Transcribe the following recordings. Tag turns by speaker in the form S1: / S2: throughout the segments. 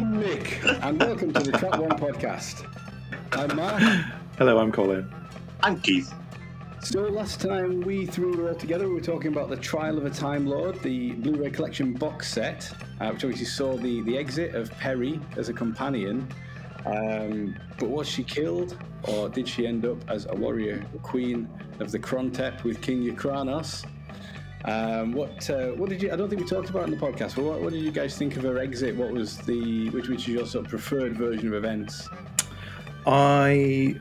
S1: I'm Nick, and welcome to the Track One podcast. I'm Mark.
S2: Hello, I'm Colin.
S3: I'm Keith.
S1: So last time we threw were all together, we were talking about the Trial of a Time Lord, the Blu-ray collection box set, uh, which obviously saw the the exit of Peri as a companion. Um, but was she killed, or did she end up as a warrior queen of the Krontep with King Yrcanos? Um, what uh, what did you? I don't think we talked about in the podcast. But what, what did you guys think of her exit? What was the which which is your sort of preferred version of events?
S2: I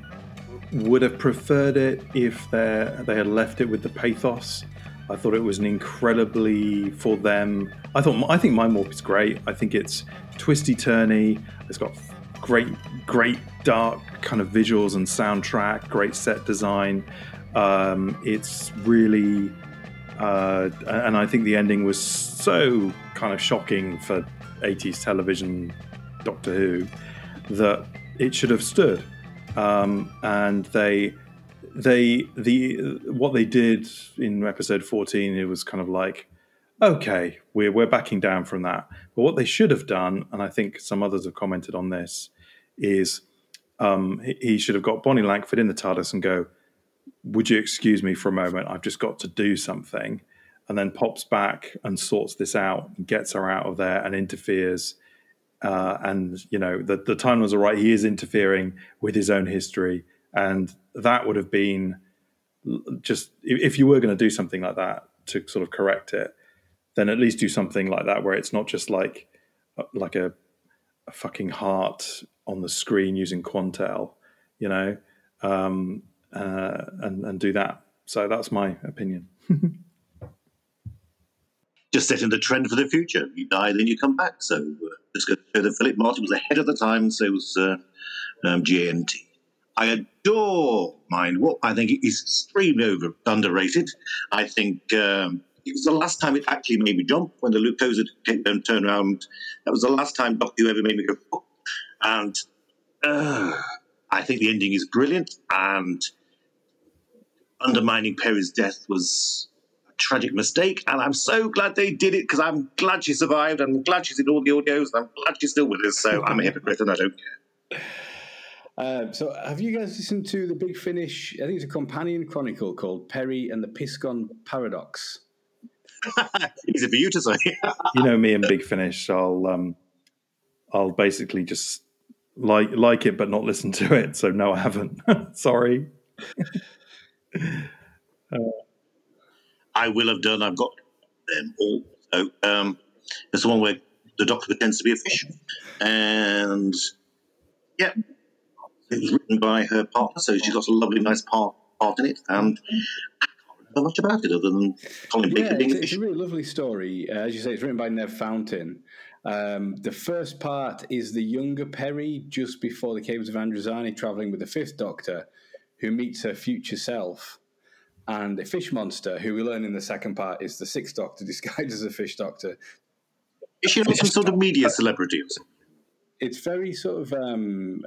S2: would have preferred it if they they had left it with the pathos. I thought it was an incredibly for them. I thought I think Mind Warp is great. I think it's twisty turny. It's got great great dark kind of visuals and soundtrack. Great set design. Um, it's really uh, and I think the ending was so kind of shocking for 80s television Doctor Who that it should have stood. Um, and they, they, the what they did in episode 14, it was kind of like, okay, we're we're backing down from that. But what they should have done, and I think some others have commented on this, is um, he should have got Bonnie Langford in the TARDIS and go, would you excuse me for a moment? I've just got to do something. And then pops back and sorts this out and gets her out of there and interferes. Uh, and, you know, the, the time was all right. He is interfering with his own history. And that would have been just, if you were going to do something like that to sort of correct it, then at least do something like that where it's not just like, uh, like a, a fucking heart on the screen using Quantel, you know? Um, uh, and, and do that. So that's my opinion.
S3: Just setting the trend for the future. You die, then you come back. So uh, just going to show that Philip Martin was ahead of the time. So was uh, um. I adore Mind Warp. I think it is extremely over underrated. I think um, it was the last time it actually made me jump when the down, turned around. That was the last time Doctor Who ever made me go. Oh. And uh, I think the ending is brilliant. And undermining Peri's death was a tragic mistake, and I'm so glad they did it because I'm glad she survived. and I'm glad she's in all the audios, and I'm glad she's still with us. So I'm a hypocrite, and I don't care.
S1: Um, so, have you guys listened to the Big Finish? I think it's a companion chronicle called Peri and the Piscon Paradox.
S3: Easy for you to say.
S2: you know me and Big Finish. I'll um, I'll basically just like like it, but not listen to it. So no, I haven't. Sorry.
S3: Uh, I will have done. I've got them all. So um, there's the one where the doctor pretends to be a fish, and yeah, it was written by her partner, so she's got a lovely, nice part part in it, and. Can't much about it other than Colin Baker
S1: yeah,
S3: being
S1: it's,
S3: a fish.
S1: it's a really lovely story. Uh, as you say, it's written by Nev Fountain. Um, the first part is the younger Peri just before the Caves of Androzani traveling with the Fifth Doctor, who meets her future self. And a fish monster, who we learn in the second part is the Sixth Doctor disguised as a fish doctor.
S3: Is she not some sort of media celebrity or something?
S1: It's very sort of um,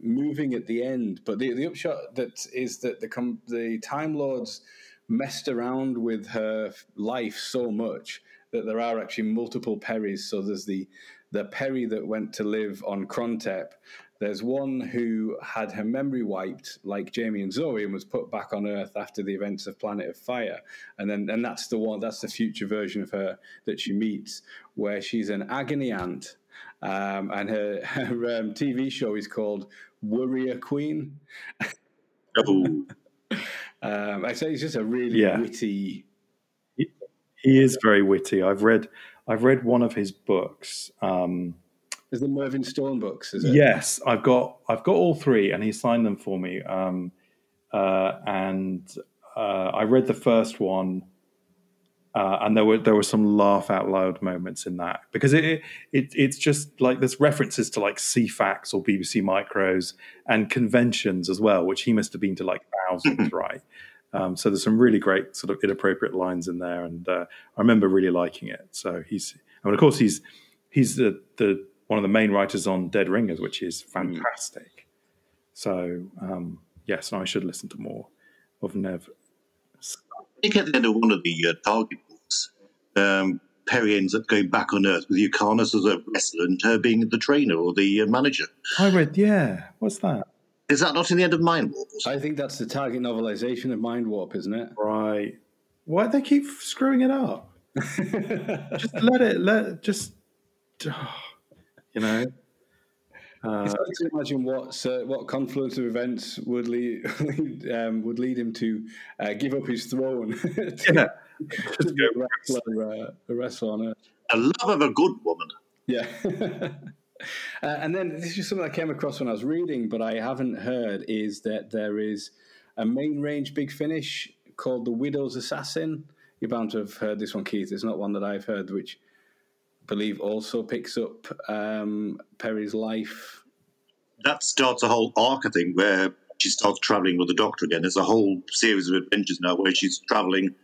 S1: moving at the end, but the, the upshot that is that the com- the Time Lords messed around with her life so much that there are actually multiple Peris. So there's the the Peri that went to live on Krontep. There's one who had her memory wiped, like Jamie and Zoe, and was put back on Earth after the events of Planet of Fire. And then, and that's the one, that's the future version of her that she meets, where she's an agony aunt, um, and her, her um, TV show is called Warrior Queen.
S3: Oh,
S1: Um, I say he's just a really
S2: Yeah.
S1: witty.
S2: He is very witty. I've read I've read one of his books. Um,
S1: There's the Mervyn Stone books, is it?
S2: yes, I've got I've got all three, and he signed them for me. Um, uh, and uh, I read the first one, uh, and there were there were some laugh out loud moments in that because it, it it's just like there's references to like Ceefax or BBC Micros and conventions as well, which he must have been to like thousands, right? Um, so there's some really great sort of inappropriate lines in there, and uh, I remember really liking it. So he's, I mean, of course, he's he's the the one of the main writers on Dead Ringers, which is fantastic. So um, yes, and I should listen to more of Nev.
S3: I think at the end of one of the uh, Target books, um, Peri ends up going back on Earth with Yrcanos as a wrestler and her being the trainer or the uh, manager.
S2: I read, yeah. What's that?
S3: Is that not in the end of Mind Warp?
S1: I think that's the target novelization of Mind Warp, isn't it?
S2: Right. Why do they keep screwing it up? Just let it, let just, you know. Uh,
S1: It's hard to imagine what uh, what confluence of events would lead, um, would lead him to uh, give up his throne to,
S2: yeah.
S1: to be a wrestler, uh, a wrestler on Earth.
S3: A love of a good woman.
S1: Yeah. uh, and then this is something I came across when I was reading, but I haven't heard is that there is a main range big finish called the Widow's Assassin. You're bound to have heard this one, Keith. It's not one that I've heard, which I believe also picks up um, Peri's life.
S3: That starts a whole arc, I think, where she starts traveling with the Doctor again. There's a whole series of adventures now where she's traveling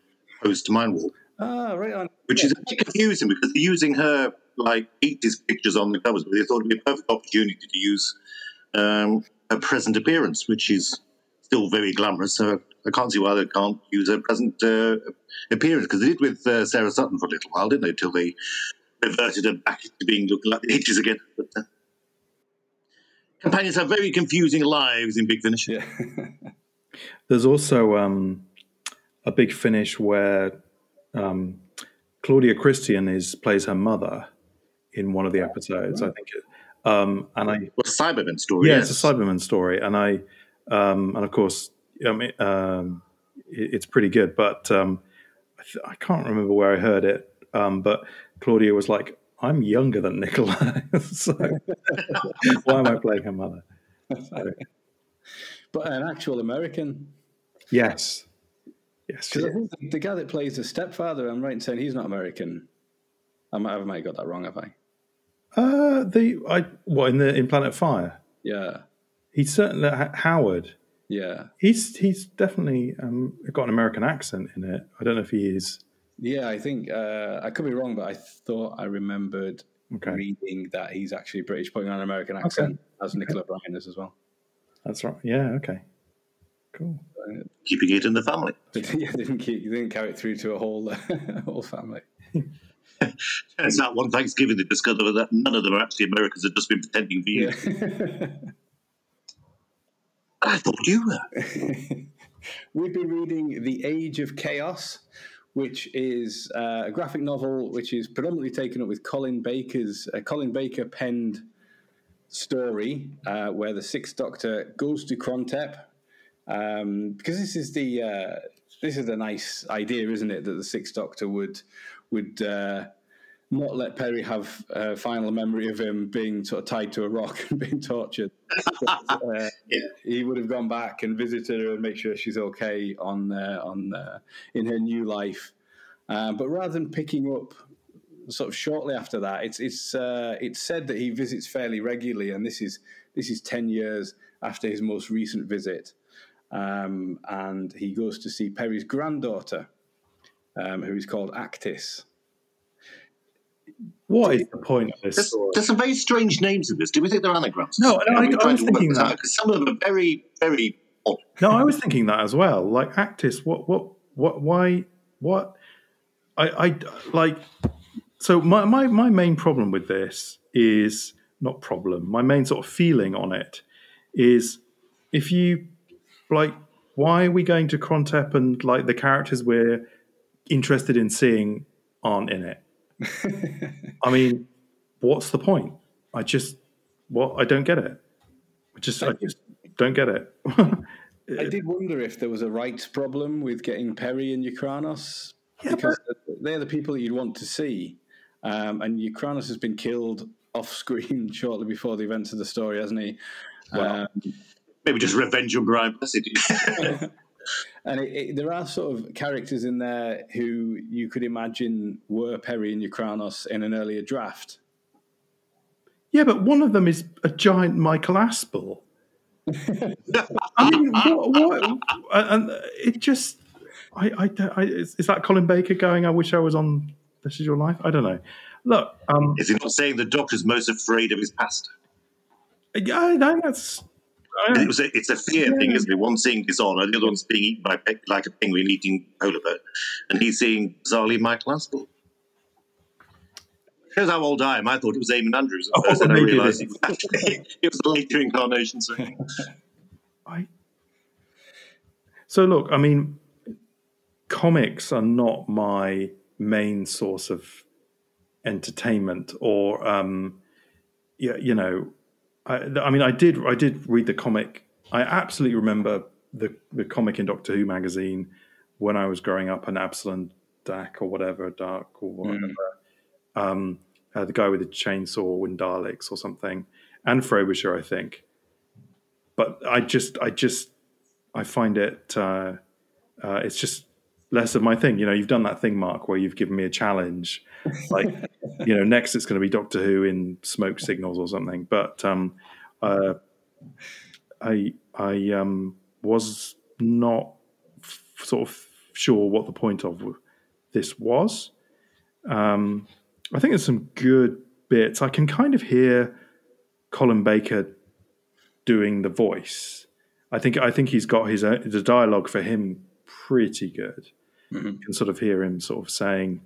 S3: post Mind Warp,
S1: Ah, right on.
S3: which is a bit confusing because they're using her like 80s pictures on the covers, but they thought it'd be a perfect opportunity to use um, her present appearance, which is still very glamorous. So I can't see why they can't use her present uh, appearance because they did with uh, Sarah Sutton for a little while, didn't they? Till they reverted her back to being looking like the 80s again. But, uh, companions have very confusing lives in Big Finish.
S1: Yeah.
S2: There's also um, a big finish where um, Claudia Christian is plays her mother in one of the episodes. I think, it, um, and I
S3: What a Cyberman story.
S2: yeah,
S3: yes.
S2: it's a Cyberman story, and I um, and of course, I mean, um, it, it's pretty good, but um, I, th- I can't remember where I heard it. Um, but Claudia was like, "I'm younger than Nicola, so why am I playing her mother?" So,
S1: but an actual American.
S2: yes, yes,
S1: think the guy that plays the stepfather, I'm right in saying he's not American. I might, I might have got that wrong, have I?
S2: Uh, the I what in the in Planet Fire?
S1: Yeah.
S2: He's certainly Howard.
S1: Yeah.
S2: He's he's definitely um, got an American accent in it. I don't know if he is.
S1: Yeah, I think uh, I could be wrong, but I thought I remembered
S2: Okay,
S1: reading that he's actually British, putting on an American accent, as Nicola Bryant is as well.
S2: that's right. Yeah. Okay. Cool.
S3: Keeping it in the family.
S1: Yeah, didn't keep, didn't carry it through to a whole whole family.
S3: Turns out one Thanksgiving they discovered that none of them are actually Americans, had just been pretending for you.
S1: Yeah.
S3: I thought you were.
S1: We've been reading The Age of Chaos, which is uh, a graphic novel which is predominantly taken up with Colin Baker's uh, Colin Baker penned story, uh, where the Sixth Doctor goes to Krontep, um, because this is the uh, this is a nice idea, isn't it? That the Sixth Doctor would would uh, not let Peri have a final memory of him being sort of tied to a rock and being tortured. uh, he would have gone back and visited her and make sure she's okay on uh, on uh, in her new life. Uh, but rather than picking up sort of shortly after that, it's it's uh, it's said that he visits fairly regularly, and this is this is ten years after his most recent visit, um, and he goes to see Peri's granddaughter, um, who is called Actis.
S2: What is the point of this
S3: There's, there's some very strange names in this. Do we think they're anagrams?
S2: No, no, I- I was thinking that.
S3: out, 'cause some of them are very, very odd.
S2: No, I was thinking that as well. Like Actis, what, what, what, why, what? I, I like. So my, my my main problem with this is not problem. My main sort of feeling on it is if you like, why are we going to Krontep and like the characters we're interested in seeing aren't in it? I mean, what's the point? I just what I don't get it. I just I just don't get it.
S1: I did wonder if there was a rights problem with getting Peri and Yrcanos
S2: Yeah,
S1: because they're the people that you'd want to see, um, and Yrcanos has been killed off screen shortly before the events of the story, hasn't he?
S2: Well,
S1: um,
S3: Maybe just revenge on Brian Blessed.
S1: and it, it, there are sort of characters in there who you could imagine were Peri and Yrcanos in an earlier draft.
S2: Yeah, but one of them is a giant Michael Aspel. I mean, what? what and it just, I, I, don't- I is, is that Colin Baker going? I wish I was on This Is Your Life. I don't know. Look, um,
S3: Is he not saying the doctor's most afraid of his past?
S2: yeah, I that's. I,
S3: It was a, it's a fear thing, isn't it? One seeing Dishonour, the other one's being eaten by pe- like a penguin eating polar bear, and he's seeing bizarrely Michael Aspel. shows how old I am. I thought it was Eamonn Andrews at first, and I
S2: maybe it
S3: realised
S2: is.
S3: it was actually it was a later incarnation. So
S2: I. So look, I mean, comics are not my main source of entertainment, or um, yeah, you know, I, I mean, I did, I did read the comic. I absolutely remember the the comic in Doctor Who magazine when I was growing up, and Abslom Daak or whatever, Dark or whatever. Um, uh, the guy with the chainsaw and Daleks or something, and Frobisher, I think but I just, I just, I find it, uh, uh, it's just less of my thing. You know, you've done that thing, Mark, where you've given me a challenge. Like, you know, next it's going to be Doctor Who in smoke signals or something. But um, uh, I, I um, was not f- sort of sure what the point of this was. Um, I think there's some good bits. I can kind of hear Colin Baker doing the voice. I think I think he's got his own, the dialogue for him pretty good. You can sort of hear him sort of saying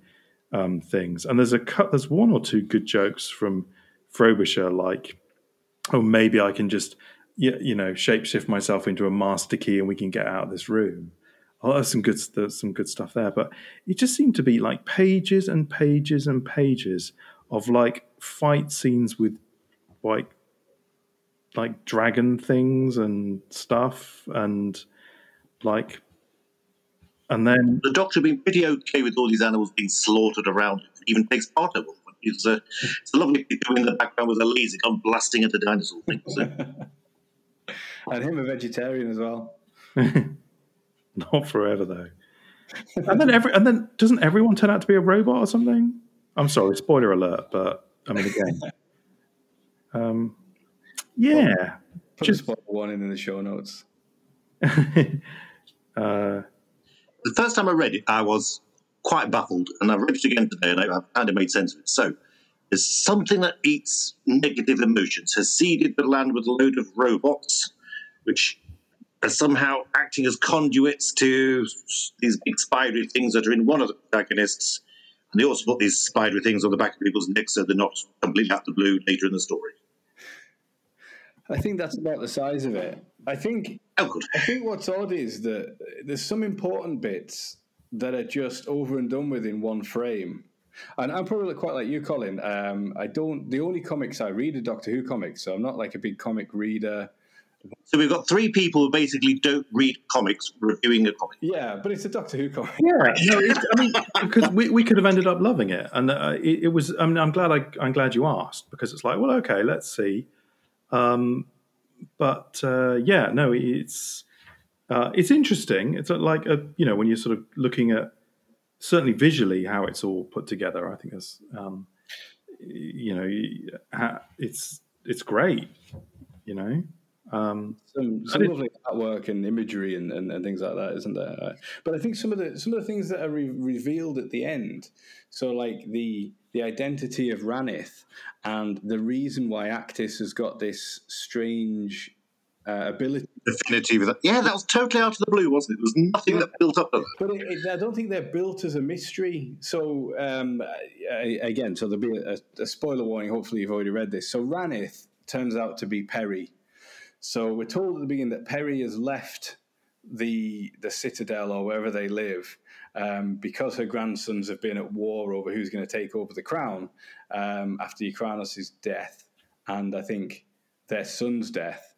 S2: um, things, and there's a cut. There's one or two good jokes from Frobisher, like, "Oh, maybe I can just you, you know shapeshift myself into a master key, and we can get out of this room." Oh, there's some good there's some good stuff there, but it just seemed to be like pages and pages and pages of like fight scenes with like like dragon things and stuff and like and then
S3: the Doctor being pretty okay with all these animals being slaughtered around, him, even takes part of them. It's a, it's a lovely picture in the background with a laser gun blasting at the dinosaur thing. So,
S1: and him a vegetarian as well.
S2: not forever though and then every and then doesn't everyone turn out to be a robot or something i'm sorry spoiler alert but i mean again um yeah
S1: Put
S2: Just-
S1: a spoiler warning in the show notes.
S2: uh
S3: the first time I read it, I was quite baffled, and I've read it again today, and I- I've kind of made sense of it. So, there's something that eats negative emotions, has seeded the land with a load of robots, which are somehow acting as conduits to these big spidery things that are in one of the protagonists. And they also put these spidery things on the back of people's necks so they're not completely out of the blue later in the story.
S1: I think that's about the size of it. I think
S3: Oh, good.
S1: I think what's odd is that there's some important bits that are just over and done with in one frame. And I'm probably quite like you, Colin. Um, I don't. The only comics I read are Doctor Who comics, so I'm not like a big comic reader.
S3: So we've got three people who basically don't read comics reviewing a comic.
S1: Yeah, but it's a Doctor Who comic.
S2: yeah no it, i mean because we, we could have ended up loving it and uh, it, it was i mean i'm glad I, i'm glad you asked because it's like well okay let's see um but uh yeah no it's uh it's interesting it's like a you know when you're sort of looking at certainly visually how it's all put together i think it's um you know it's it's great you know um
S1: some, some lovely artwork and imagery and, and, and things like that, isn't there? But I think some of the some of the things that are re- revealed at the end, so like the the identity of Ranith and the reason why Actis has got this strange uh, ability.
S3: Affinity with that. Yeah, that was totally out of the blue, wasn't it? There was nothing that built up.
S1: But it, it, I don't think they're built as a mystery. So um, I- again, so there'll be a, a spoiler warning. Hopefully, you've already read this. So Ranith turns out to be Peri. So we're told at the beginning that Peri has left the the citadel or wherever they live um, because her grandsons have been at war over who's going to take over the crown um, after Yrcanos' death, and I think their son's death.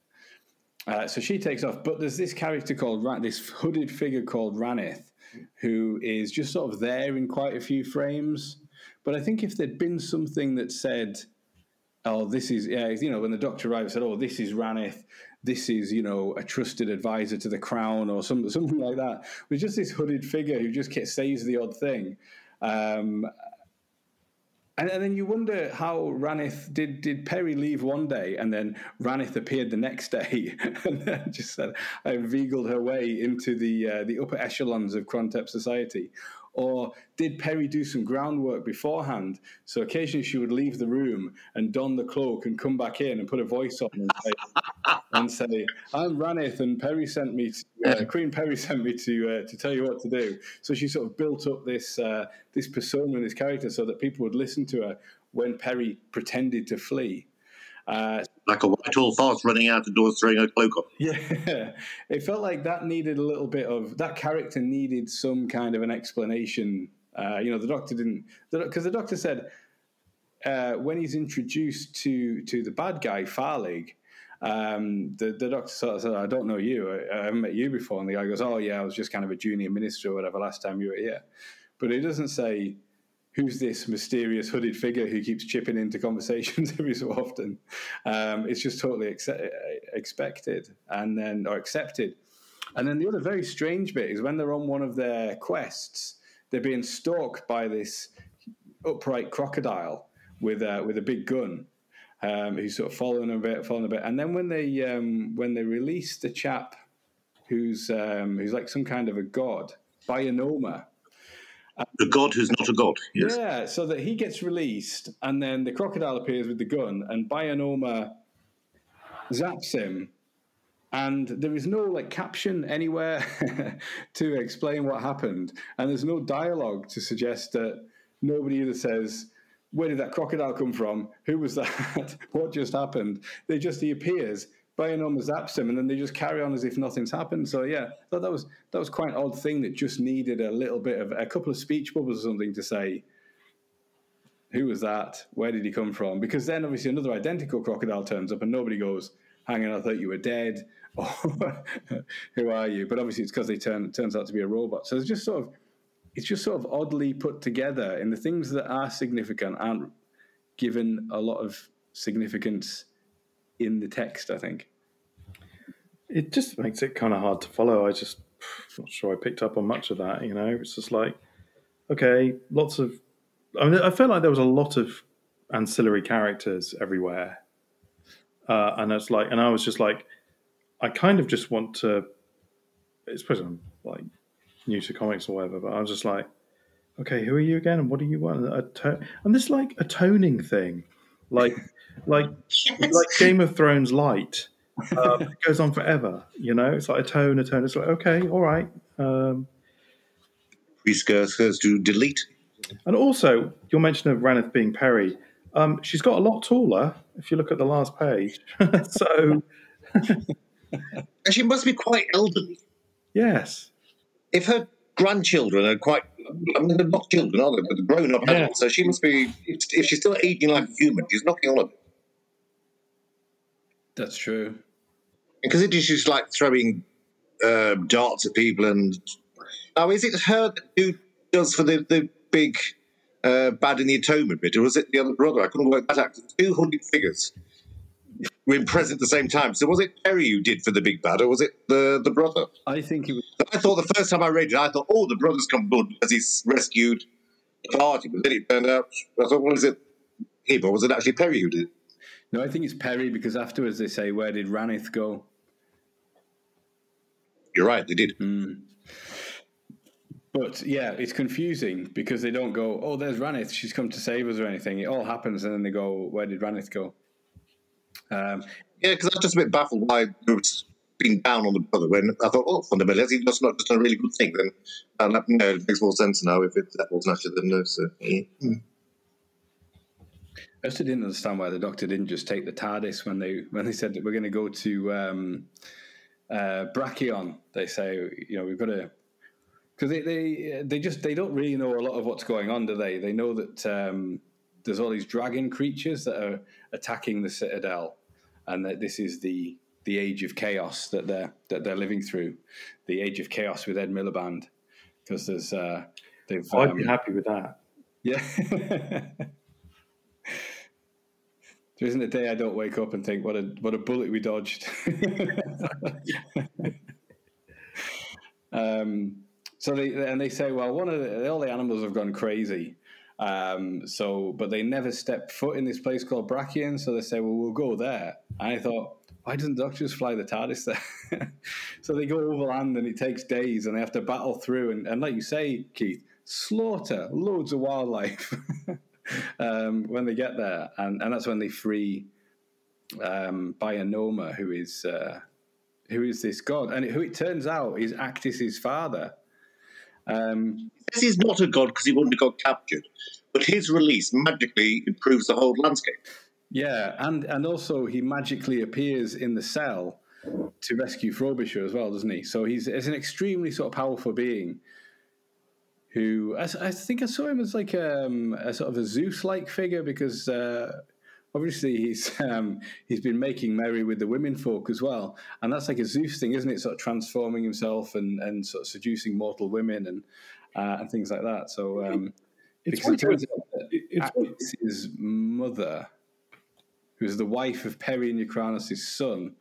S1: Uh, so she takes off, but there's this character called Ran- this hooded figure called Ranith, who is just sort of there in quite a few frames. But I think if there'd been something that said, "Oh, this is," yeah, you know, when the Doctor arrived, said, "Oh, this is Ranith," this is, you know, a trusted advisor to the crown, or some, something like that. It was just this hooded figure who just says the odd thing. Um, and, and then you wonder how Ranith did. Did Peri leave one day and then Ranith appeared the next day and just said, "I inveigled her way into the uh, the upper echelons of Krontep society," or did Peri do some groundwork beforehand? So occasionally she would leave the room and don the cloak and come back in and put a voice on and say, and say "I'm Ranith and Peri sent me, to, uh, Queen Peri sent me to uh, to tell you what to do." So she sort of built up this uh, this persona and this character so that people would listen to her when Peri pretended to flee. Uh,
S3: like a Whitehall farce running out the doors throwing a cloak on.
S1: Yeah, it felt like that needed a little bit of that character needed some kind of an explanation. Uh, you know, the doctor didn't because the, the, doctor said uh, when he's introduced to to the bad guy Farlig, um, the, the doctor sort of said, I don't know you. I, I, haven't met you before. And the guy goes, Oh, yeah, I was just kind of a junior minister or whatever last time you were here. But he doesn't say, Who's this mysterious hooded figure who keeps chipping into conversations every so often? Um, it's just totally ex- expected and then, or accepted. And then the other very strange bit is when they're on one of their quests, they're being stalked by this upright crocodile with, uh, with a big gun um, who's sort of following a bit, following a bit. And then when they um, when they release the chap who's um, who's like some kind of a god, Bayanoma.
S3: The god who's not a god.
S1: Yes. Yeah, so that he gets released, and then the crocodile appears with the gun, and Bayanoma zaps him, and there is no like caption anywhere to explain what happened, and there's no dialogue to suggest that nobody either says where did that crocodile come from? Who was that? what just happened? They just he appears, Bayanoma zaps him, and then they just carry on as if nothing's happened. So yeah, thought that was that was quite an odd thing that just needed a little bit of a couple of speech bubbles or something to say. Who was that? Where did he come from? Because then obviously another identical crocodile turns up and nobody goes, "Hang on, I thought you were dead." Or who are you? But obviously it's because they turn turns out to be a robot. So it's just sort of it's just sort of oddly put together, and the things that are significant aren't given a lot of significance in the text. I think
S2: it just makes it kind of hard to follow. I just not sure I picked up on much of that. You know, it's just like okay, lots of. I mean, I felt like there was a lot of ancillary characters everywhere, uh, and it's like, and I was just like, I kind of just want to. It's I'm like new to comics or whatever, but I was just like, okay, who are you again, and what do you want? And this like atoning thing, like like yes. like Game of Thrones light. Um, it goes on forever, you know. It's like a tone, a tone. It's like okay, all right. Um,
S3: goes to delete.
S2: And also, your mention of Ranith being Peri. um, she's got a lot taller. If you look at the last page, so
S3: and she must be quite elderly.
S2: Yes,
S3: if her grandchildren are quite, I mean, they're not children, are they? But they're grown up yeah. adults. So she must be, if she's still aging like a human, she's knocking on a bit.
S1: That's true.
S3: Because it is just like throwing uh, darts at people and. Now, is it her that do, does for the, the big uh, bad in the atonement bit, or was it the other brother? I couldn't work that out. 200 figures were present at the same time. So was it Peri who did for the big bad, or was it the the brother?
S1: I think it was.
S3: I thought the first time I read it, I thought, oh, the brother's come good because he's rescued the party. But then it turned out, I thought, well, is it him, or was it actually Peri who did it?
S1: No, I think it's Peri because afterwards they say, where did Ranith go?
S3: You're right, they did.
S1: Mm. But yeah, it's confusing because they don't go, oh, there's Ranith, she's come to save us or anything. It all happens and then they go, where did Ranith go?
S3: Um, yeah, because I'm just a bit baffled why it's been down on the brother when I thought, oh, fundamentally, that's not just a really good thing. Then and that, you know, it makes more sense now if it, that wasn't actually them. No, so, yeah. mm.
S1: I also didn't understand why the doctor didn't just take the TARDIS when they when they said that we're going to go to um, uh, Brachion. They say, you know, we've got to because they, they they just they don't really know a lot of what's going on, do they? They know that um, there's all these dragon creatures that are attacking the citadel, and that this is the the age of chaos that they're that they're living through, the age of chaos with Ed Miliband, because there's uh, they've.
S2: I'd um, be happy with that.
S1: Yeah. there isn't a day I don't wake up and think, "What a what a bullet we dodged." um, so they and they say, well, one of the, all the animals have gone crazy, um, so, but they never stepped foot in this place called Brachion. So they say, well, we'll go there. And I thought, why doesn't Doctor just fly the TARDIS there? so they go overland and it takes days and they have to battle through. And, and like you say, Keith, slaughter loads of wildlife um, when they get there. And, and that's when they free um, Bayanoma, who is, uh, who is this god. And who it turns out is Actis's father.
S3: Um, says he's not a god because he wouldn't have got captured. but his release magically improves the whole landscape.
S1: Yeah, and and also he magically appears in the cell to rescue Frobisher as well, doesn't he? So he's, he's an extremely sort of powerful being. Who I, I think I saw him as like um, a sort of a Zeus-like figure because uh, obviously he's um, he's been making merry with the women folk as well, and that's like a Zeus thing, isn't it? Sort of transforming himself and, and sort of seducing mortal women and uh, and things like that. So um,
S2: It's
S1: because it
S2: funny-
S1: turns out that
S2: it's-
S1: Actis's mother, who's the wife of Peri and Yrcanos' son,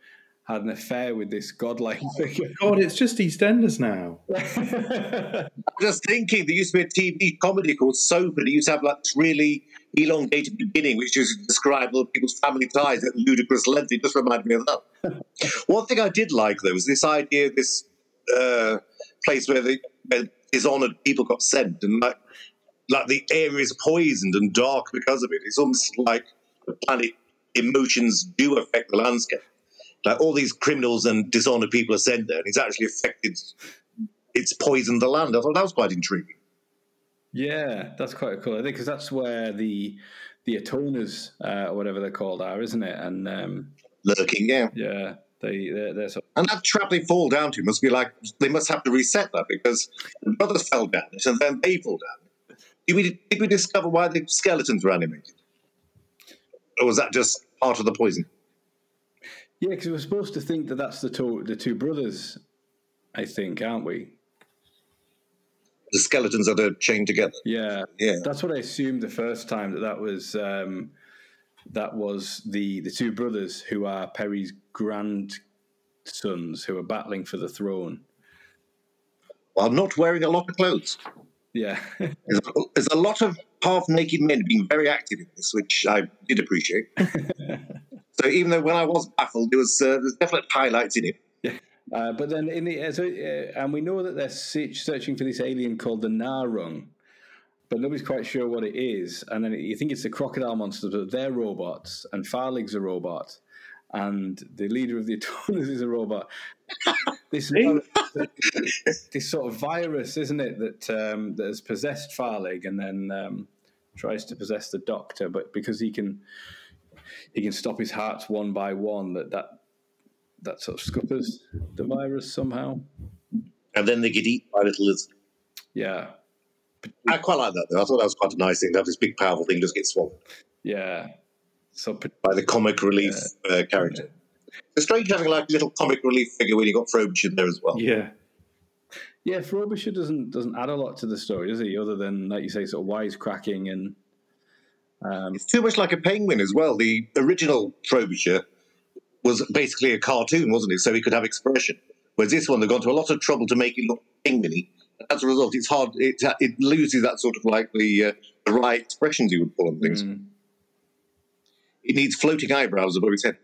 S1: had an affair with this godlike figure.
S2: God, it's just EastEnders now.
S3: I'm just thinking, there used to be a TV comedy called Soap, and it used to have like really elongated beginning, which just described all people's family ties at ludicrous length. It just reminded me of that. One thing I did like, though, was this idea this uh, place where the where dishonoured people got sent, and like, like the air is poisoned and dark because of it. It's almost like the planet emotions do affect the landscape. Like all these criminals and dishonoured people are sent there, and it's actually affected it's poisoned the land. I thought that was quite intriguing.
S1: Yeah, that's quite cool. I think because that's where the the atoners uh, or whatever they're called are, isn't it? And um,
S3: Lurking, yeah.
S1: yeah, they they're, they're sort
S3: And that trap they fall down to must be like they must have to reset that because the brothers fell down it and then they fall down. Did we, did we discover why the skeletons were animated? Or was that just part of the poison?
S1: yeah, because we're supposed to think that that's the two the two brothers. I think, aren't we?
S3: The skeletons that are chained together.
S1: Yeah,
S3: Yeah.
S1: That's what I assumed the first time that that was um, that was the the two brothers who are Peri's grandsons who are battling for the throne.
S3: While not wearing a lot of clothes.
S1: Yeah,
S3: There's, there's a lot of half naked men being very active in this, which I did appreciate. so even though when I was baffled, there was uh, there's definite highlights in it.
S1: Uh, but then in the uh, so, uh, and we know that they're searching for this alien called the Narung, but nobody's quite sure what it is. And then you think it's the crocodile monster, but they're robots, and Farlig's a robot, and the leader of the Atoners is a robot. this this sort of virus, isn't it, that um, that has possessed Farlig and then um, tries to possess the Doctor, but because he can he can stop his hearts one by one, that that that sort of scuppers the virus somehow.
S3: And then they get eaten by little lizards.
S1: Yeah,
S3: I quite like that though. I thought that was quite a nice thing to have this big powerful thing just get swallowed
S1: yeah. So
S3: by the comic relief uh, character. It's strange having like a little comic relief figure when you got Frobisher there as well.
S2: Yeah.
S1: yeah, Frobisher doesn't doesn't add a lot to the story, does he? Other than like you say, sort of wisecracking and um,
S3: It's too much like a penguin as well. The original Frobisher was basically a cartoon, wasn't it? So he could have expression. Whereas this one, they've gone to a lot of trouble to make it look penguiny. As a result, it's hard. It, it loses that sort of like the uh, the right expressions you would pull on things.
S1: mm.
S3: It needs floating eyebrows above its head.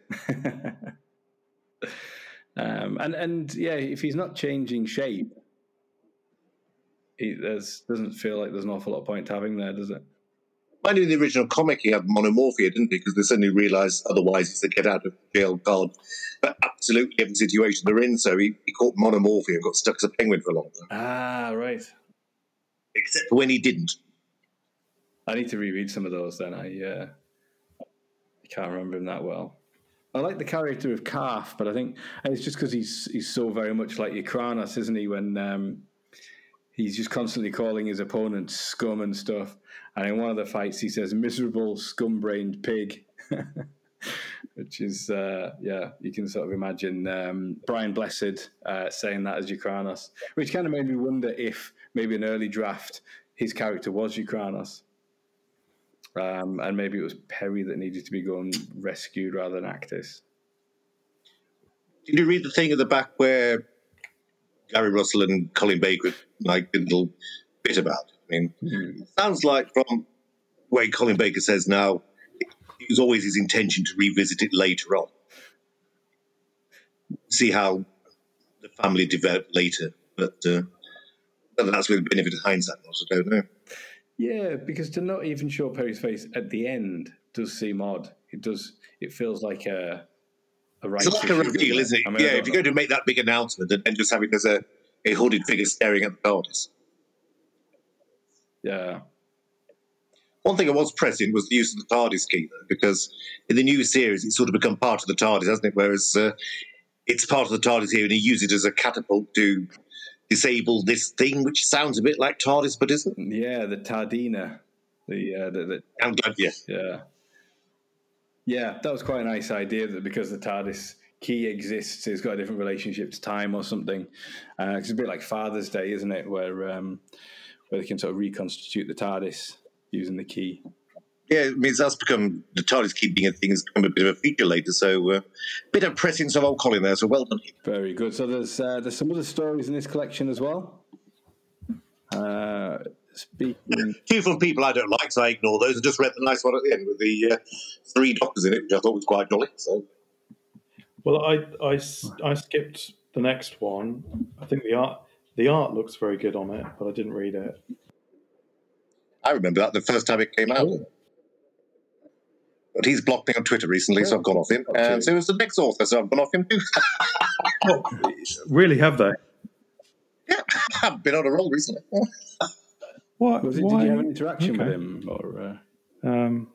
S1: um, and and yeah, if he's not changing shape, he there's, doesn't feel like there's an awful lot of point having there, does it?
S3: Mind you, in the original comic, he had monomorphia, didn't he? Because they suddenly realised otherwise he's a get out of jail card But absolutely every situation they're in. So he, he caught monomorphia and got stuck as a penguin for a long time.
S1: Ah, right.
S3: Except for when he didn't.
S1: I need to reread some of those. Then I uh, I can't remember him that well. I like the character of Calf, but I think it's just because he's he's so very much like Yrcanos, isn't he? When um, he's just constantly calling his opponents scum and stuff. And in one of the fights, he says "miserable, scum-brained pig," which is uh, yeah, you can sort of imagine um, Brian Blessed uh, saying that as Yrcanos, which kind of made me wonder if maybe an early draft his character was Yrcanos. Um, and maybe it was Peri that needed to be gone rescued rather than Actis.
S3: Did you read the thing at the back where Gary Russell and Colin Baker like a little bit about? I mean, it sounds like from the way Colin Baker says now, it was always his intention to revisit it later on, see how the family developed later. But uh, that's with the benefit of hindsight, I don't know.
S1: Yeah, because to not even show Peri's face at the end does seem odd. It does. It feels like a a right.
S3: It's like a reveal, isn't it? yeah, if you're going to make that big announcement and then just have it as a, a hooded figure staring at the TARDIS.
S1: Yeah.
S3: One thing I was pressing was the use of the TARDIS key, though, because in the new series it's sort of become part of the TARDIS, hasn't it? Whereas uh, it's part of the TARDIS here, and he uses it as a catapult to disable this thing, which sounds a bit like TARDIS, but isn't.
S1: Yeah, the Tardina. The, uh, the, the
S3: I'm glad, yeah.
S1: yeah, yeah. That was quite a nice idea that because the TARDIS key exists, it's got a different relationship to time or something. Uh, it's a bit like Father's Day, isn't it? Where um, where they can sort of reconstitute the TARDIS using the key.
S3: Yeah, it means that's become the TARDIS key being a thing has become a bit of a feature later. So, uh, bit of pressing of old Colin there. So well done.
S1: Very good. So there's uh, there's some other stories in this collection as well. Uh, speaking,
S3: Two from people I don't like, so I ignore those and just read the nice one at the end with the uh, three doctors in it, which I thought was quite jolly. So,
S2: Well, I skipped the next one. I think the art the art looks very good on it, but I didn't read it.
S3: I remember that the first time it came out. But he's blocked me on Twitter recently, so I've gone off him.
S1: Okay.
S3: And so is the next author, so I've gone off him too.
S2: Really, have they?
S3: yeah, I've been on a roll recently.
S2: What?
S1: was it, did you have an interaction with him, or uh,
S2: Um,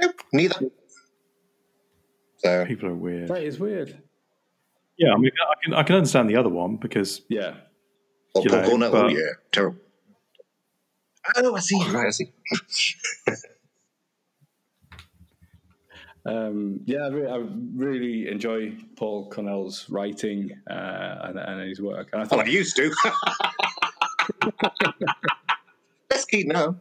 S3: Nope, neither. So,
S2: people are weird.
S1: that is weird?
S2: Yeah, I mean, I can I can understand the other one because
S1: Yeah,
S3: oh,
S2: You
S3: Paul
S2: know,
S3: Cornell, oh
S2: but-
S3: yeah, terrible. Oh, I see. Right, I see.
S1: um, yeah. I really, I really enjoy Paul Cornell's writing uh, and, and his work. And I
S3: Well,
S1: thought
S3: I used to. Let's keep now.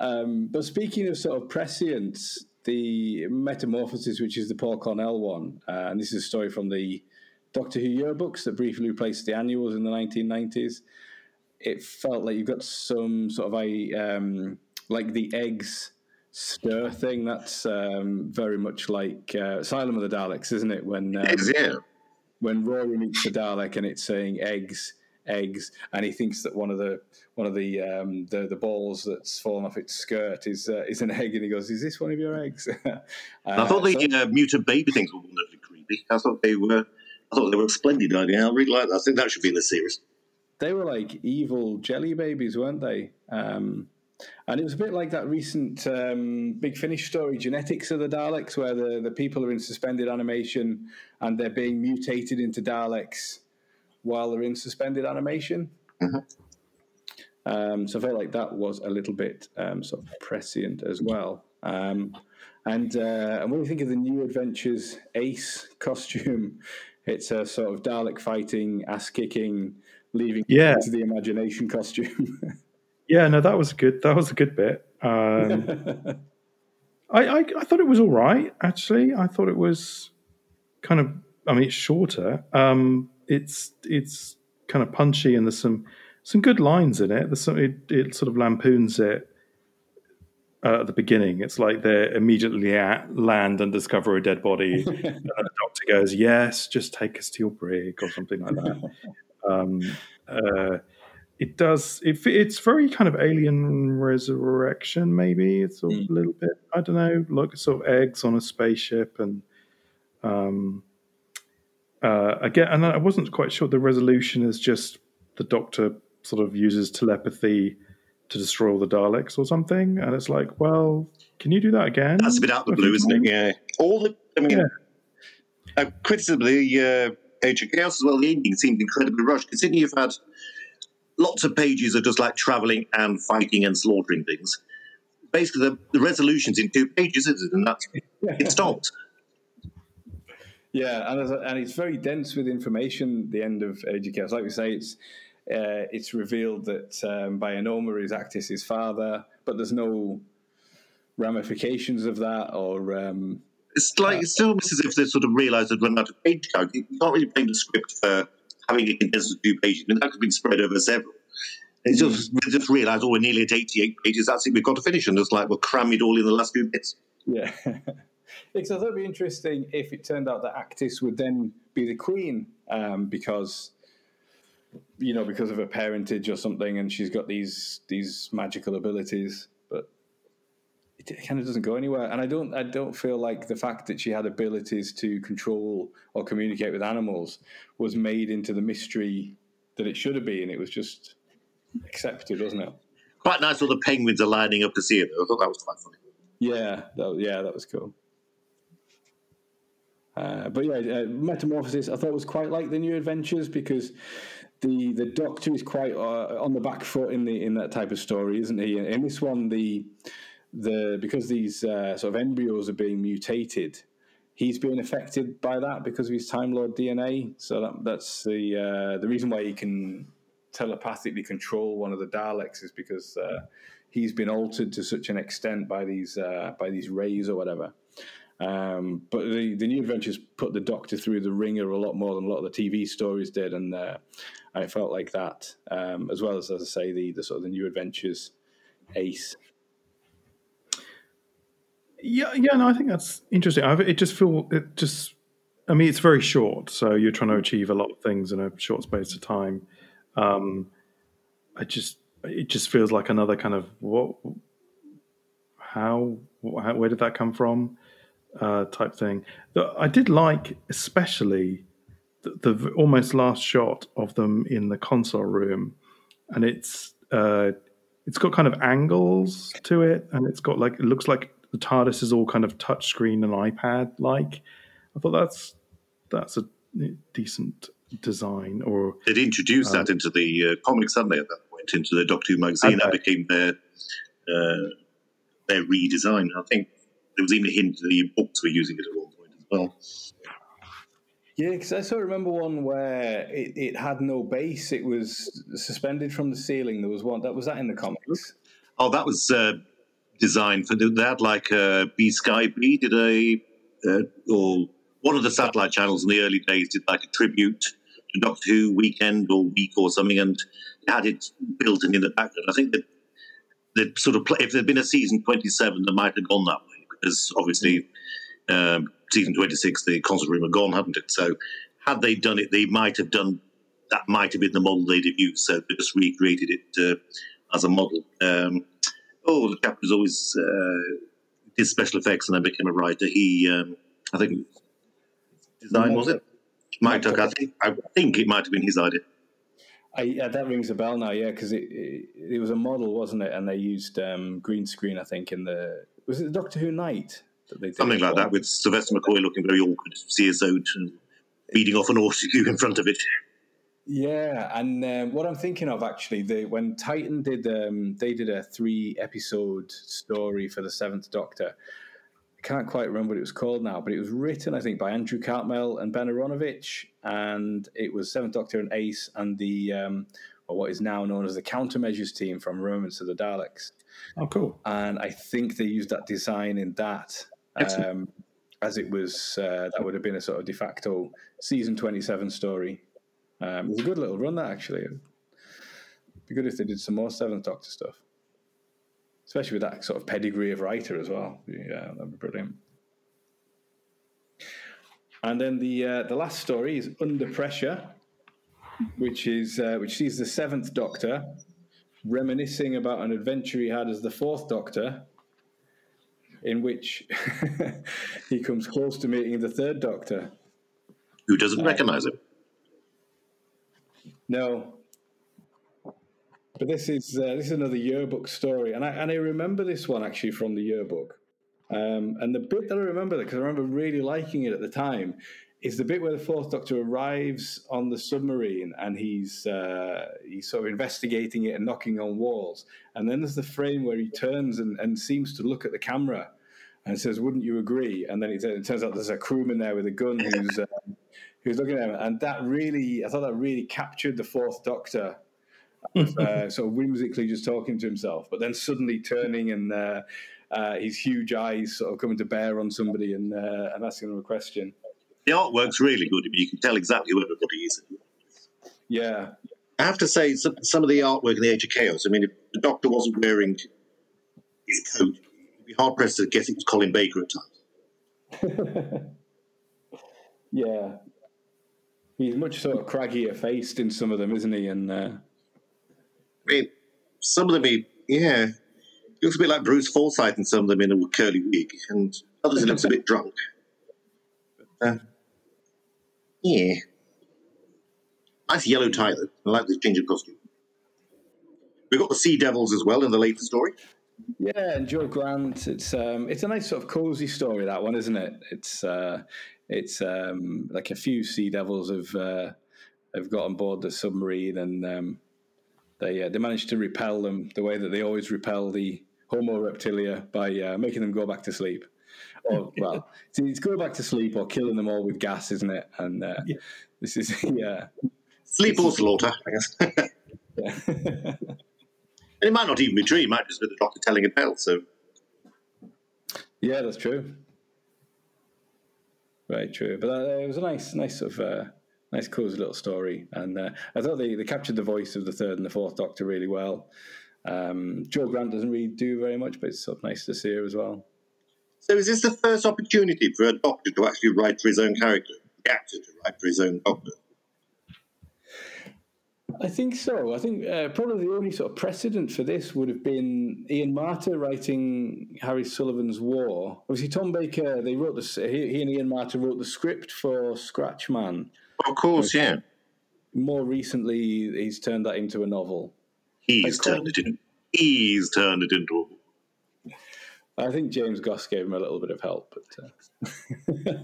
S1: Um, but speaking of sort of prescience, the Metamorphosis, which is the Paul Cornell one, uh, and this is a story from the Doctor Who yearbooks that briefly replaced the annuals in the 1990s. It felt like you've got some sort of a um, like the eggs stir thing. That's um, very much like uh, Asylum of the Daleks, isn't it? When um,
S3: Eggs, yeah.
S1: When Rory meets the Dalek and it's saying eggs, eggs, and he thinks that one of the one of the um, the, the balls that's fallen off its skirt is uh, is an egg, and he goes, "Is this one of your eggs?" uh,
S3: I thought the
S1: so-
S3: uh, mutant baby things were wonderfully creepy. I thought they were. I thought they were a splendid idea. I really like that. I think that should be in the series.
S1: they were like evil jelly babies, weren't they? Um, and it was a bit like that recent um, Big Finish story, Genetics of the Daleks, where the, the people are in suspended animation and they're being mutated into Daleks while they're in suspended animation. Um, so I felt like that was a little bit um, sort of prescient as well. Um, and uh, and when you think of the new adventures Ace costume, it's a sort of Dalek fighting, ass kicking, leaving
S2: Yeah.
S1: to the imagination costume.
S2: yeah, no, that was good. That was a good bit. Um, I, I I thought it was all right. Actually, I thought it was kind of. I mean, it's shorter. Um, it's it's kind of punchy, and there's some some good lines in it. There's some, it, it sort of lampoons it uh, at the beginning. It's like they're immediately at, land and discover a dead body, and the doctor goes, "Yes, just take us to your brig" or something like that. um, uh, it does. It, it's very kind of alien resurrection. Maybe it's a
S1: Mm.
S2: little bit. I don't know. Like sort of eggs on a spaceship, and um, uh, again, and I wasn't quite sure. The resolution is just the Doctor sort of uses telepathy to destroy all the Daleks or something, and it's like, well, can you do that again?
S3: That's a bit out of the blue, isn't it? Yeah. All the. I mean,
S2: Yeah.
S3: uh, criticism of the uh, Age of Chaos as well. The ending seemed incredibly rushed, considering you've had lots of pages are just like traveling and fighting and slaughtering things. Basically, the, the resolution's in two pages, isn't it? And that's it stopped.
S1: Yeah, and, and it's very dense with information. The end of Age of Chaos, like we say, it's uh, it's revealed that um, Bionoma is Actis's father, but there's no ramifications of that or um,
S3: It's like it's almost as if they sort of realised they'd run out of page count. You can't really blame the script for having it condensed to two pages. And that could have been spread over several. It's just they just realised, oh, we're nearly at eighty-eight pages. That's it. We've got to finish, and it's like we'll cram it all in the last few bits.
S1: yeah. Because I thought it'd be interesting if it turned out that Actis would then be the queen um, because you know because of her parentage or something, and she's got these these magical abilities, it, kind of doesn't go anywhere. And I don't I don't feel like the fact that she had abilities to control or communicate with animals was made into the mystery that it should have been. It was just accepted, wasn't it?
S3: quite nice. All the penguins are lining up to see it. I thought that was quite funny.
S1: Yeah, that, yeah, that was cool. Uh, but yeah, uh, Metamorphosis I thought was quite like the New Adventures because the the Doctor is quite uh, on the back foot in the in that type of story, isn't he? In this one, the the because these uh, sort of embryos are being mutated, he's being affected by that because of his Time Lord DNA. So that, that's the uh, the reason why he can telepathically control one of the Daleks is because uh, he's been altered to such an extent by these uh, by these rays or whatever. Um, but the, the new adventures put the Doctor through the wringer a lot more than a lot of the TV stories did, and uh, I felt like that, um, as well as as I say the the sort of the new adventures ace.
S2: Yeah, yeah, no, I think that's interesting. I, it just feel it just. I mean, it's very short, so you're trying to achieve a lot of things in a short space of time. Um, I just, it just feels like another kind of what, how, how where did that come from? uh, type thing. I did like, especially the, the, almost last shot of them in the console room, and it's uh, it's got kind of angles to it, and it's got like it looks like the TARDIS is all kind of touchscreen and iPad like. I thought that's that's a decent design. Or
S3: they'd introduced um, that into the uh, comics, hadn't they? At that point, into the Doctor Who magazine, okay. that became their uh, their redesign. I think there was even a hint that the books were using it at one point as well.
S1: Yeah, because I sort of remember one where it, it had no base; it was suspended from the ceiling. There was one that was that in the comics.
S3: Oh, that was uh, designed for that. Like uh, B Sky B did a uh, or one of the satellite channels in the early days did like a tribute to Doctor Who weekend or week or something, and had it built in in the background. I think that that sort of play, if there'd been a season twenty seven, that might have gone that way as obviously um, season 26, the console room had gone, hadn't it? So had they done it, they might have done that. Might have been the model they'd have used. So they just recreated it uh, as a model. Um, oh, the chap was always uh, did special effects and then became a writer. He, um, I think, design was it? Mike Tucker. I think, I think it might have been his idea.
S1: I, yeah, that rings a bell now. Yeah, because it, it, it was a model, wasn't it? And they used um, green screen, I think, in the was it the Doctor Who night
S3: that they did? Something like that with Sylvester McCoy looking very awkward, CSO and beating off an horseshoe in front of it.
S1: Yeah, and um, what I'm thinking of actually, they, when Titan did, um, they did a three episode story for the Seventh Doctor. I can't quite remember what it was called now, but it was written, I think, by Andrew Cartmel and Ben Aaronovitch, and it was Seventh Doctor and Ace and the um, or what is now known as the countermeasures team from Remembrance of the Daleks.
S2: Oh, cool!
S1: And I think they used that design in that, um, as it was uh, that would have been a sort of de facto season twenty-seven story. Um, it was a good little run, that actually. It'd be good if they did some more Seventh Doctor stuff, especially with that sort of pedigree of writer as well. Yeah, that'd be brilliant. And then the uh, the last story is Under Pressure, which is uh, which sees the Seventh Doctor reminiscing about an adventure he had as the Fourth Doctor, in which he comes close to meeting the Third Doctor,
S3: who doesn't uh, recognize him.
S1: No, but this is uh, this is another yearbook story, and I and I remember this one actually from the yearbook. Um, and the bit that I remember, because I remember really liking it at the time, is the bit where the fourth Doctor arrives on the submarine and he's uh, he's sort of investigating it and knocking on walls, and then there's the frame where he turns and, and seems to look at the camera and says, "Wouldn't you agree?" And then it, it turns out there's a crewman there with a gun who's uh, who's looking at him, and that really, I thought that really captured the fourth Doctor. uh, sort of whimsically just talking to himself, but then suddenly turning and uh, uh, his huge eyes sort of coming to bear on somebody and, uh, and asking them a question
S3: the artwork's really good. But you can tell exactly who everybody is.
S1: Yeah.
S3: I have to say, some, some of the artwork in the Age of Chaos. I mean, if the Doctor wasn't wearing his coat, you'd be hard pressed to guess it was Colin Baker at
S1: times. yeah. He's much sort of craggier faced in some of them, isn't he? And uh...
S3: I mean, some of them, he, yeah, he looks a bit like Bruce Forsyth in some of them in a curly wig, and others he looks a bit drunk. But, uh, yeah. Nice yellow tie, though. I like this ginger costume. We've got the Sea Devils as well in the later story.
S1: Yeah, and Jo Grant. It's um, it's a nice sort of cozy story that one, isn't it? It's uh, it's um, like a few Sea Devils have uh, have got on board the submarine, and um, they uh, they managed to repel them the way that they always repel the Homo reptilia by uh, making them go back to sleep. Or well, it's, it's go back to sleep or killing them all with gas, isn't it? And uh,
S2: Yeah.
S1: this is yeah.
S3: Sleep or slaughter, I guess. And it might not even be true. It might just be the doctor telling a tale. So
S1: Yeah, that's true. Very true. But uh, it was a nice, nice sort of uh, nice, cozy little story, and uh, I thought they, they captured the voice of the third and the fourth Doctor really well. Um, Jo Grant doesn't really do very much, but it's sort of nice to see her as well.
S3: So is this the first opportunity for a doctor to actually write for his own character? The actor to write for his own doctor?
S1: I think so. I think uh, probably the only sort of precedent for this would have been Ian Marter writing Harry Sullivan's War. Obviously, Tom Baker, they wrote this. He, he and Ian Marter wrote the script for Scratchman.
S3: Of course, yeah.
S1: More recently, he's turned that into a novel.
S3: He's turned it into. He's turned it into.
S1: I think James Goss gave him a little bit of help, but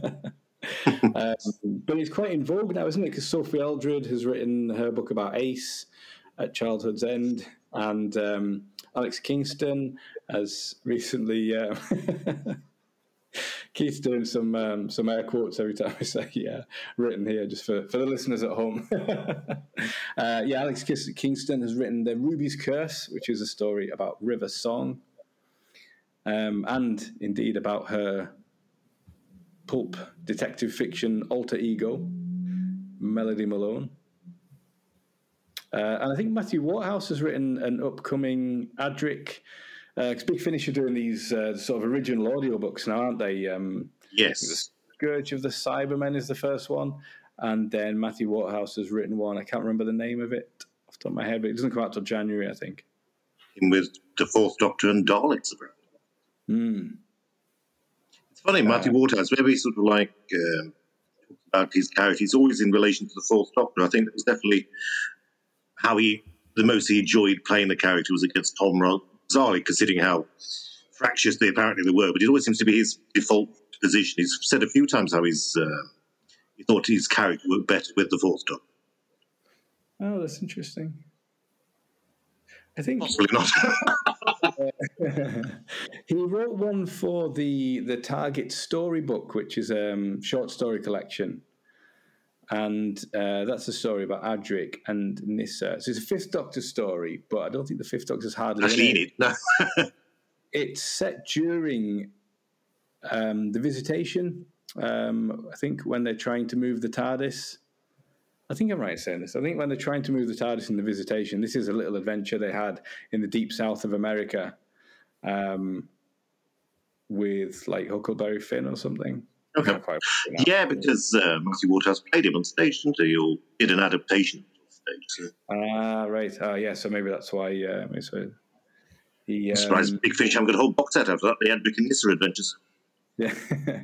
S1: uh, um, but it's quite in vogue now, isn't it? Because Sophie Aldred has written her book about Ace at Childhood's End, and um, Alex Kingston has recently. Uh, Keith's doing some um, some air quotes every time I say yeah, written here just for, for the listeners at home. uh, yeah, Alex Kingston has written The Ruby's Curse, which is a story about River Song, um, and indeed about her pulp detective fiction alter ego, Melody Malone. Uh, and I think Matthew Waterhouse has written an upcoming Adric. Because Big Finish are doing these uh, sort of original audiobooks now, aren't they? Um,
S3: Yes.
S1: Scourge of the Cybermen is the first one. And then Matthew Waterhouse has written one. I can't remember the name of it off the top of my head, but it doesn't come out till January, I think.
S3: In with the Fourth Doctor and Daleks around.
S1: Hmm.
S3: It's funny, Matthew Waterhouse, very sort of like um, talks about his character. He's always in relation to the Fourth Doctor. I think that was definitely how he, the most he enjoyed playing the character was against Tom Rozali, considering how fractious they apparently they were. But it always seems to be his default position. He's said a few times how he's, uh, he thought his character worked better with the Fourth Doctor.
S1: Oh, that's interesting. I think
S3: Possibly not.
S1: he wrote one for the the Target storybook, which is a um, short story collection, and uh, that's a story about Adric and Nyssa. So it's a Fifth Doctor story, but I don't think the Fifth Doctor's hardly
S3: Actually,
S1: in
S3: in
S1: it.
S3: it. No.
S1: It's set during um, the Visitation. Um, I think when they're trying to move the TARDIS. I think I'm right in saying this. I think when they're trying to move the TARDIS in the Visitation, this is a little adventure they had in the deep south of America um, with like Huckleberry Finn or something.
S3: Okay. Yeah, because uh, Matthew Waterhouse played him on stage, didn't he? Or did an adaptation on stage. So.
S1: Ah, right. Ah, yeah. So maybe that's why. Uh, maybe so he,
S3: surprised
S1: um,
S3: Big Finish haven't got a whole box set after that. They had Nyssa adventures.
S1: Yeah.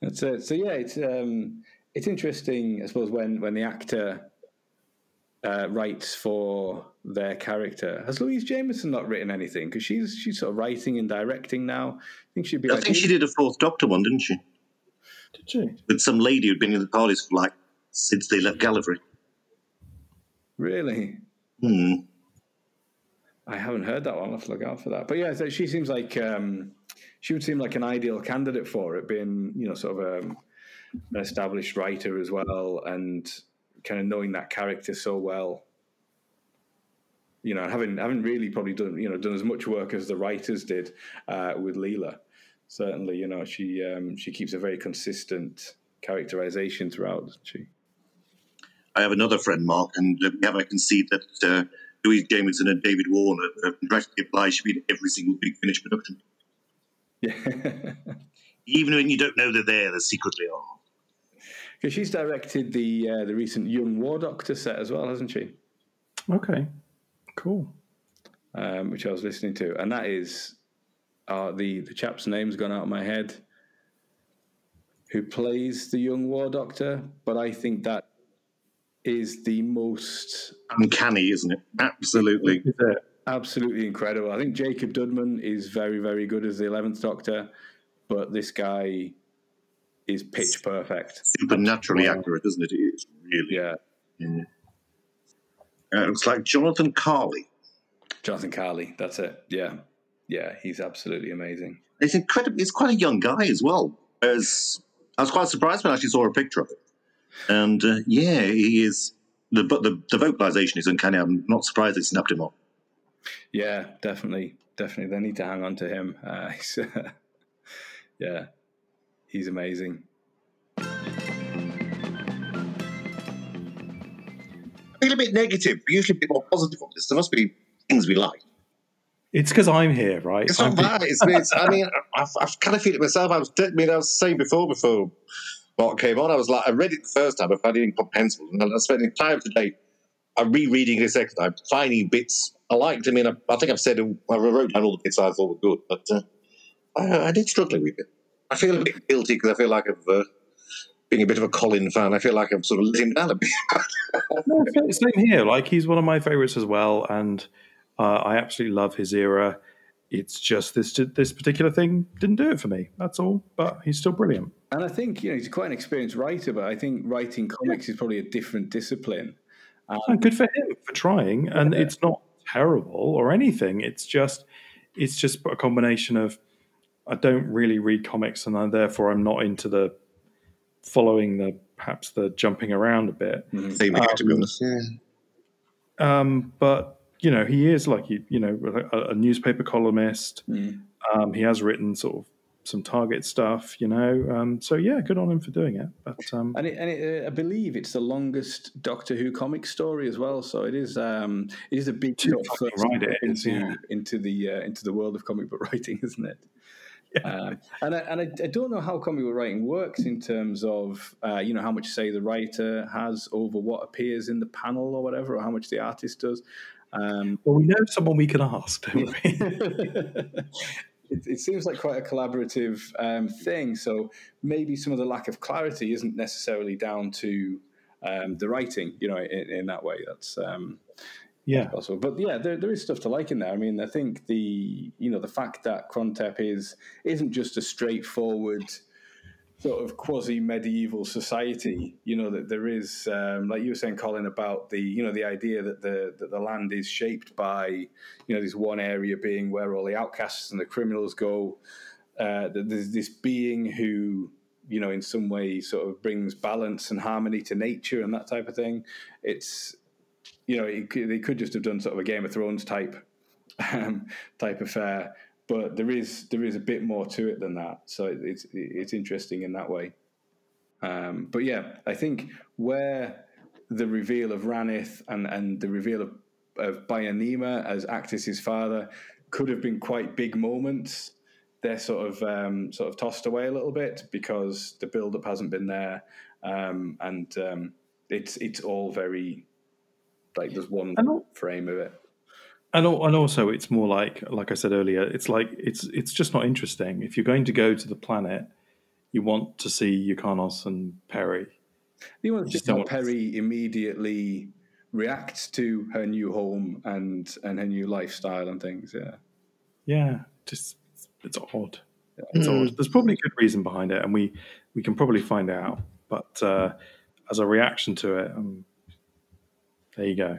S1: That's it. So yeah, it's um, it's interesting, I suppose, when when the actor uh, writes for their character. Has Louise Jameson not written anything? Because she's she's sort of writing and directing now. I think she'd be.
S3: I
S1: like,
S3: think she did a Fourth Doctor one, didn't she?
S2: Did she?
S3: With some lady who'd been in the TARDIS for like since they left Gallifrey.
S1: Really?
S3: Hmm.
S1: I haven't heard that one. I'll have to look out for that. But yeah, so she seems like um, she would seem like an ideal candidate for it, being you know sort of um, an established writer as well, and kind of knowing that character so well. You know, having having really probably done you know done as much work as the writers did uh, with Leela. Certainly, you know she um, she keeps a very consistent characterization throughout, doesn't she?
S3: I have another friend, Mark, and uh, we have I can see that uh, Louise Jameson and David Warner are practically obliged to be in every single Big Finish production.
S1: Yeah.
S3: Even when you don't know they're there, they secretly are.
S1: Because she's directed the uh, the recent Young War Doctor set as well, hasn't she?
S2: Okay. Cool.
S1: Um, which I was listening to, and that is uh, the the chap's name's gone out of my head. Who plays the Young War Doctor? But I think that is the most
S3: Uncanny, isn't it? Absolutely.
S2: Is it?
S1: absolutely incredible. I think Jacob Dudman is very, very good as the Eleventh Doctor, but this guy is pitch perfect.
S3: Supernaturally accurate, isn't it? It's really.
S1: Yeah,
S3: Yeah. Uh, it looks like Jonathan Carley.
S1: Jonathan Carley. That's it. Yeah, yeah, he's absolutely amazing.
S3: It's incredible. He's quite a young guy as well. As I was quite surprised when I actually saw a picture of him. And uh, yeah, he is. The, but the, the vocalization is uncanny. I'm not surprised they snapped him up.
S1: Yeah, definitely, definitely. They need to hang on to him. Uh, yeah, he's amazing.
S3: I feel a bit negative, but usually a bit more positive on this. There must be things we like.
S2: It's because I'm here, right?
S3: It's
S2: I'm
S3: not bad. It's, it's, I mean, I, I kind of feel it myself. I was, I mean, I was saying before, before Mark came on, I was like, I read it the first time, I didn't put pencils, and I spent the time today. I'm rereading it a second time, finding bits I liked. I mean, I, I think I've said I wrote down all the bits I thought were good, but uh, I, I did struggle with it. I feel a bit guilty because I feel like I've, uh, being a bit of a Colin fan, I feel like I've sort of let him down a bit.
S2: No, same here. Like he's one of my favorites as well, and uh, I absolutely love his era. It's just this this particular thing didn't do it for me. That's all. But he's still brilliant.
S1: And I think you know he's quite an experienced writer, but I think writing comics is probably a different discipline. Um,
S2: And good for him for trying. And it's not terrible or anything. It's just it's just a combination of I don't really read comics, and I, therefore I'm not into the following the perhaps the jumping around a bit.
S3: Same here, to be honest. Yeah.
S2: Um, but you know, he is like you, you know a, a newspaper columnist.
S1: Mm.
S2: Um, he has written sort of some target stuff, you know. Um, so yeah, good on him for doing it. But um,
S1: And, it, and it, uh, I believe it's the longest Doctor Who comic story as well. So it is um, it is a big
S2: Too
S1: sort of
S2: fucking
S1: first
S2: right it
S1: step
S2: is,
S1: into
S2: yeah.
S1: into the uh, into the world of comic book writing, isn't it? Um, and I, and I, I don't know how comic book writing works in terms of uh, you know how much say the writer has over what appears in the panel or whatever, or how much the artist does. Um,
S2: well, we know someone we can ask, don't we?
S1: it, it seems like quite a collaborative um, thing. So maybe some of the lack of clarity isn't necessarily down to um, the writing, you know, in, in that way. That's um,
S2: yeah.
S1: possible. But yeah, there, there is stuff to like in there. I mean, I think the you know the fact that Krontep is isn't just a straightforward sort of quasi medieval society. You know that there is, um, like you were saying, Colin, about the you know the idea that the that the land is shaped by you know this one area being where all the outcasts and the criminals go. Uh, that there's this being who you know in some way sort of brings balance and harmony to nature and that type of thing. It's you know they could just have done sort of a Game of Thrones type um, type affair but there is there is a bit more to it than that. So it, it's it's interesting in that way. Um, but yeah, I think where the reveal of Ranith and and the reveal of of Bayanima as Actis's father could have been quite big moments. They're sort of um, sort of tossed away a little bit because the build up hasn't been there, um, and um, it's it's all very like there's one
S2: And
S1: frame of it.
S2: And and also, it's more like like I said earlier. It's like it's it's just not interesting. If you're going to go to the planet, you want to see Yrcanos and Peri.
S1: You want to
S2: Just
S1: see how
S2: don't-
S1: Peri immediately reacts to her new home and and her new lifestyle and things. Yeah,
S2: Yeah, just it's odd. It's odd. There's probably a good reason behind it, and we we can probably find out. But uh, as a reaction to it, um, there you go.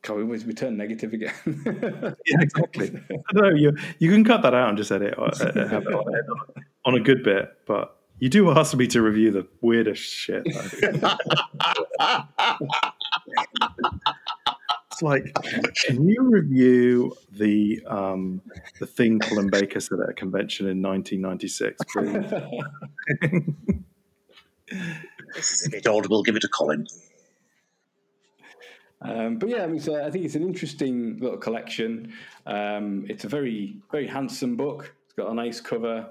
S1: can we, we turn negative again?
S2: Yeah, exactly. I. You you can cut that out and just edit uh, uh, have it on, on a good bit, but you do ask me to review the weirdest shit. it's like, can you review the um, the thing Colin Baker said at a convention in 1996, please?
S3: This is a bit odd. We'll give it to Colin.
S1: Um, but yeah, I mean, I think it's an interesting little collection. Um, it's a very, very handsome book. It's got a nice cover,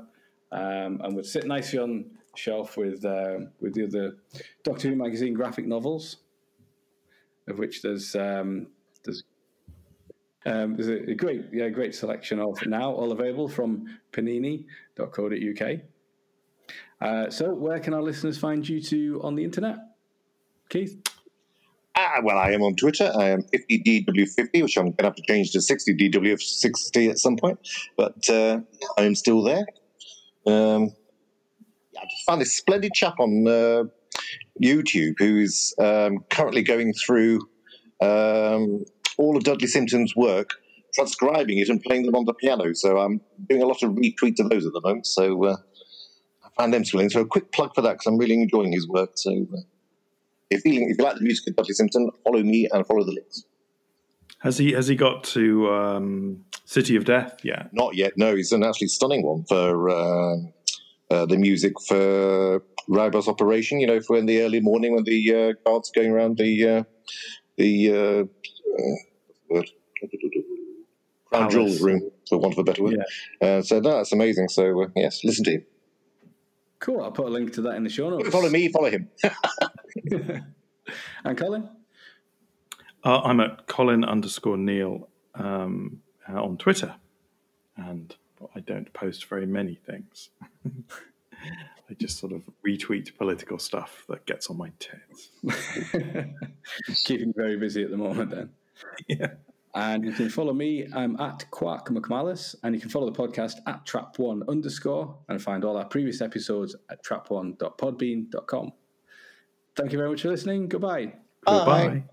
S1: um, and would sit nicely on shelf with uh, with the other Doctor Who magazine graphic novels, of which there's um, there's um, there's a, a great yeah great selection of now all available from Panini.co.uk. Uh, so, where can our listeners find you to on the internet? Keith?
S3: Well, I am on Twitter. I am 50DW50, which I'm going to have to change to 60DW60 at some point. But uh, I am still there. Um, I just found this splendid chap on uh, YouTube who's um, currently going through um, all of Dudley Simpson's work, transcribing it and playing them on the piano. So I'm doing a lot of retweets of those at the moment. So uh, I found them thrilling. So a quick plug for that because I'm really enjoying his work. So uh, if you, if you like the music of Dudley Simpson, follow me and follow the links.
S2: Has he has he got to um, City of Death yet?
S3: Not yet. No, he's an actually stunning one for uh, uh, the music for Ribos Operation. You know, for in the early morning when the uh, guards going around the uh, the uh, uh, crown
S2: Palace.
S3: jewel room, for want of a better word. Uh, so no, that's amazing. So uh, yes, listen to him.
S1: Cool. I'll put a link to that in the show notes.
S3: Follow me, follow him.
S1: And Colin?
S2: Uh, I'm at Colin underscore Neil um, uh, on Twitter, and I don't post very many things. I just sort of retweet political stuff that gets on my tits.
S1: Keeping you very busy at the moment then.
S2: Yeah.
S1: And you can follow me. I'm at Quark McMalice, and you can follow the podcast at trap1 underscore and find all our previous episodes at trap1.podbean.com. Thank you very much for listening. Goodbye.
S2: Goodbye.